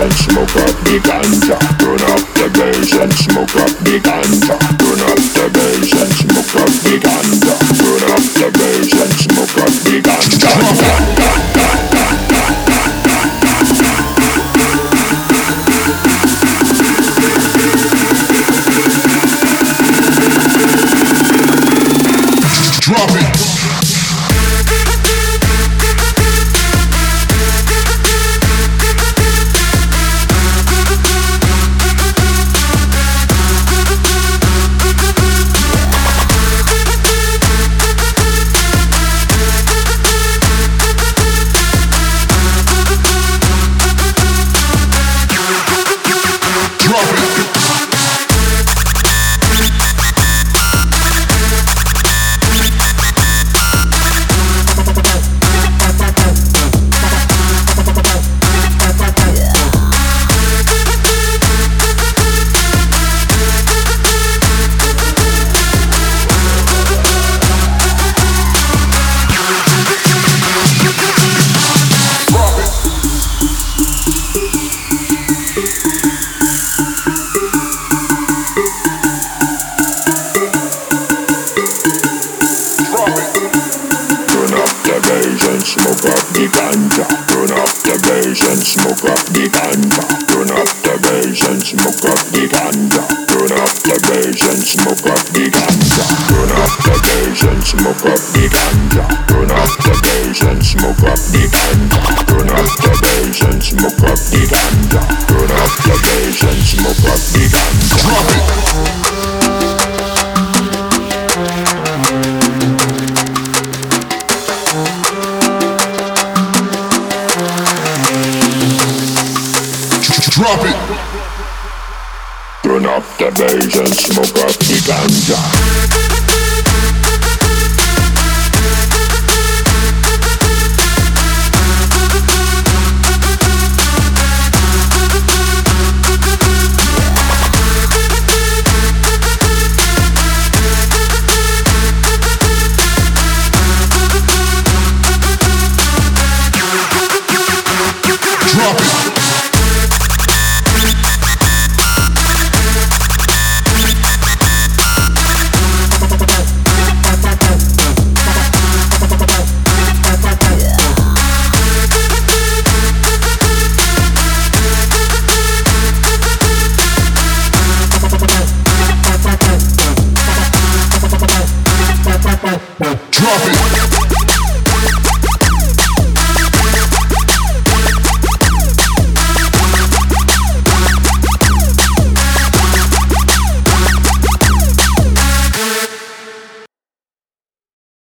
and smoke up the ganja. Turn up the bass and smoke up the ganja. Turn up and smoke up the ganja. Turn up the bass and smoke up the ganja. Turn up the bass and smoke up the ganja. Turn up the bass and smoke up the ganja. Turn up the bass and smoke up the ganja. Turn up the bass and smoke up the Drop it. Turn up the bass and smoke up the ganja. Drop it.